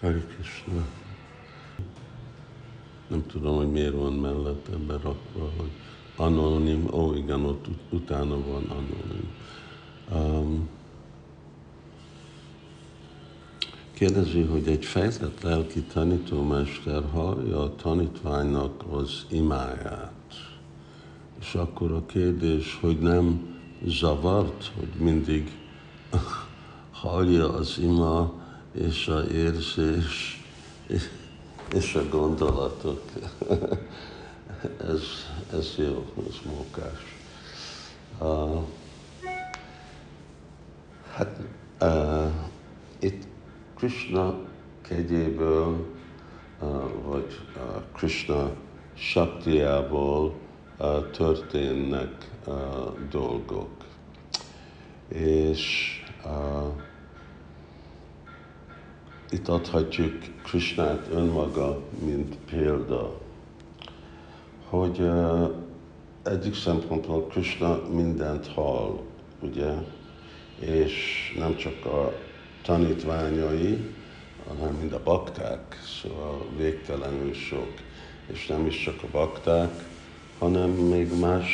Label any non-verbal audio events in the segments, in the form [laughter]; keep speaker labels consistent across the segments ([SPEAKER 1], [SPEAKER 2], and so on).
[SPEAKER 1] Hare Krishna. Nem tudom, hogy miért van mellette berakva, hogy anonim, ó igen, ott utána van anonim. Um, kérdezi, hogy egy fejlett lelki tanítómester hallja a tanítványnak az imáját. És akkor a kérdés, hogy nem zavart, hogy mindig [laughs] hallja az ima és a érzés és a gondolatok. [laughs] ez, ez jó, ez mókás. Uh, hát uh, itt Krishna kegyéből, uh, vagy uh, Krishna saktiából uh, történnek uh, dolgok. És uh, itt adhatjuk Krishnát önmaga, mint példa, hogy uh, egyik szempontból Krishna mindent hall, ugye, és nem csak a tanítványai, hanem mind a bakták, szóval végtelenül sok, és nem is csak a bakták, hanem még más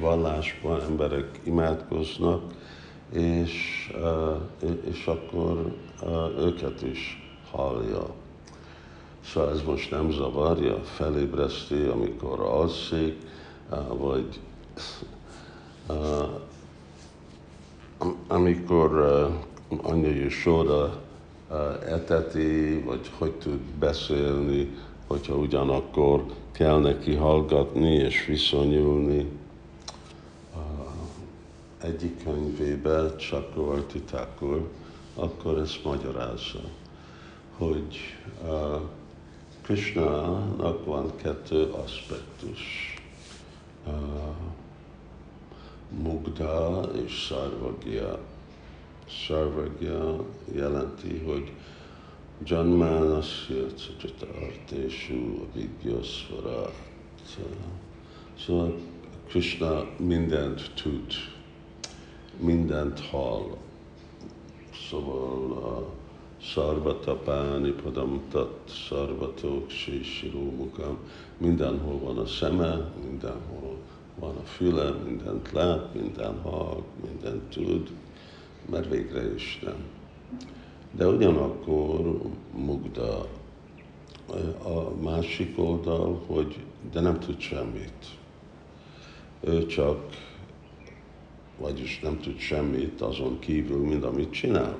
[SPEAKER 1] vallásban emberek imádkoznak, és, és akkor őket is hallja. Szóval ez most nem zavarja, felébreszti, amikor alszik, vagy amikor anyai sorra eteti, vagy hogy tud beszélni, hogyha ugyanakkor kell neki hallgatni és viszonyulni egyik könyvébe, Chakravarti Thakur, akkor ezt magyarázza, hogy uh, Krishna-nak van kettő aspektus. Uh, mugda és sarvagya. Sarvagya jelenti, hogy Janmanasya Cacita Artésú Vigyaszvarat. Szóval Krishna mindent tud mindent hall. Szóval a Sarvatapáni Padamtat, Sarvatok, Sisiró mindenhol van a szeme, mindenhol van a füle, mindent lát, minden hall, mindent tud, mert végre Isten. De ugyanakkor mugda a másik oldal, hogy de nem tud semmit. Ő csak vagyis nem tud semmit azon kívül, mint amit csinál.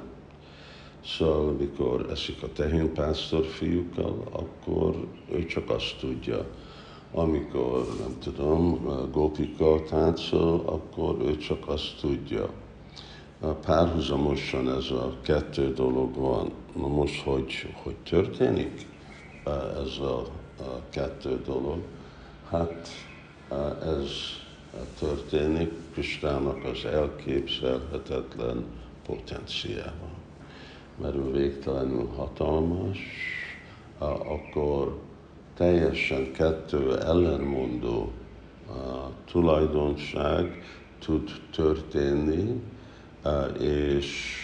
[SPEAKER 1] Szóval, mikor eszik a tehénpásztor fiúkkal, akkor ő csak azt tudja. Amikor, nem tudom, gópika táncol, akkor ő csak azt tudja. Párhuzamosan ez a kettő dolog van. Na most, hogy, hogy történik ez a, kettő dolog? Hát ez történik Kristának az elképzelhetetlen potenciával. Mert ő végtelenül hatalmas, akkor teljesen kettő ellenmondó tulajdonság tud történni, és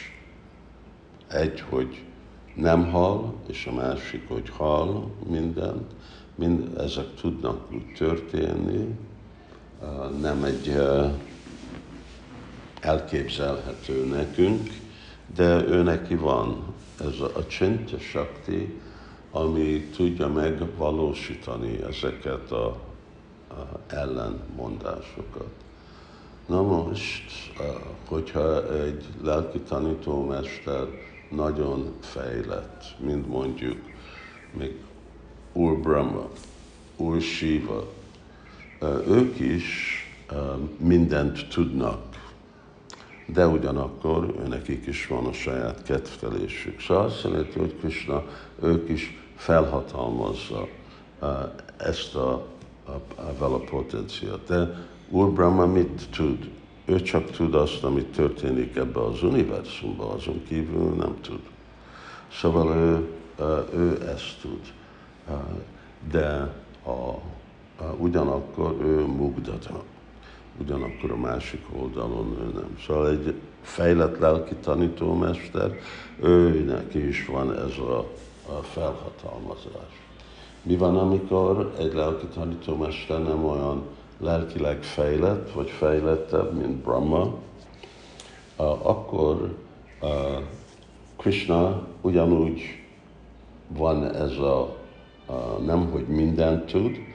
[SPEAKER 1] egy, hogy nem hal, és a másik, hogy hal mindent, mind ezek tudnak úgy történni, nem egy elképzelhető nekünk, de ő neki van ez a, csinta sakti, ami tudja megvalósítani ezeket a ellenmondásokat. Na most, hogyha egy lelki tanítómester nagyon fejlett, mint mondjuk még Úr Brahma, Úr Shiva, ők is mindent tudnak, de ugyanakkor nekik is van a saját kedvelésük. Szóval azt jelenti, hogy Krishna ők is felhatalmazza ezt a, a, a, a potenciát. De Úr Brahma mit tud? Ő csak tud azt, amit történik ebbe az univerzumban, azon kívül nem tud. Szóval ő, ő ezt tud. De a ugyanakkor ő mugdata, ugyanakkor a másik oldalon ő nem. Szóval egy fejlett lelki tanítómester, ő neki is van ez a, a felhatalmazás. Mi van, amikor egy lelki tanítómester nem olyan lelkileg fejlett, vagy fejlettebb, mint Brahma, akkor Krishna ugyanúgy van ez a, nem hogy mindent tud,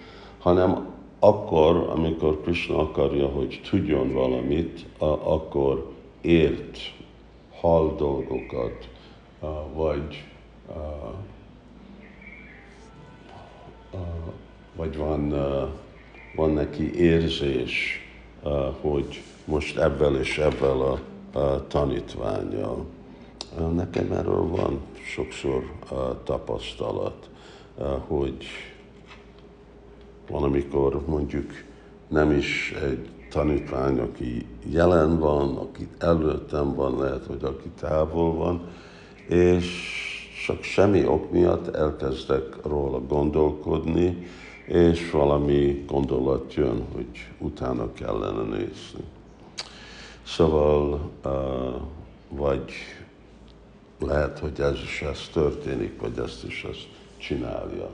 [SPEAKER 1] hanem akkor, amikor Krishna akarja, hogy tudjon valamit, akkor ért, hall dolgokat, vagy vagy van, van neki érzés, hogy most ebben és ebben a, a tanítványjal. Nekem erről van sokszor tapasztalat, hogy van, amikor mondjuk nem is egy tanítvány, aki jelen van, aki előttem van, lehet, hogy aki távol van, és csak semmi ok miatt elkezdek róla gondolkodni, és valami gondolat jön, hogy utána kellene nézni. Szóval, vagy lehet, hogy ez is ez történik, vagy ezt is ezt csinálja.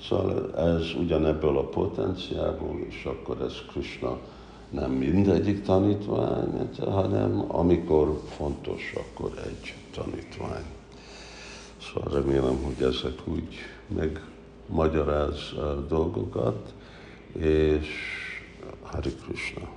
[SPEAKER 1] Szóval ez ugyanebből a potenciából, és akkor ez Krishna nem mindegyik tanítvány, hanem amikor fontos, akkor egy tanítvány. Szóval remélem, hogy ezek úgy megmagyaráz dolgokat, és Hari Krishna.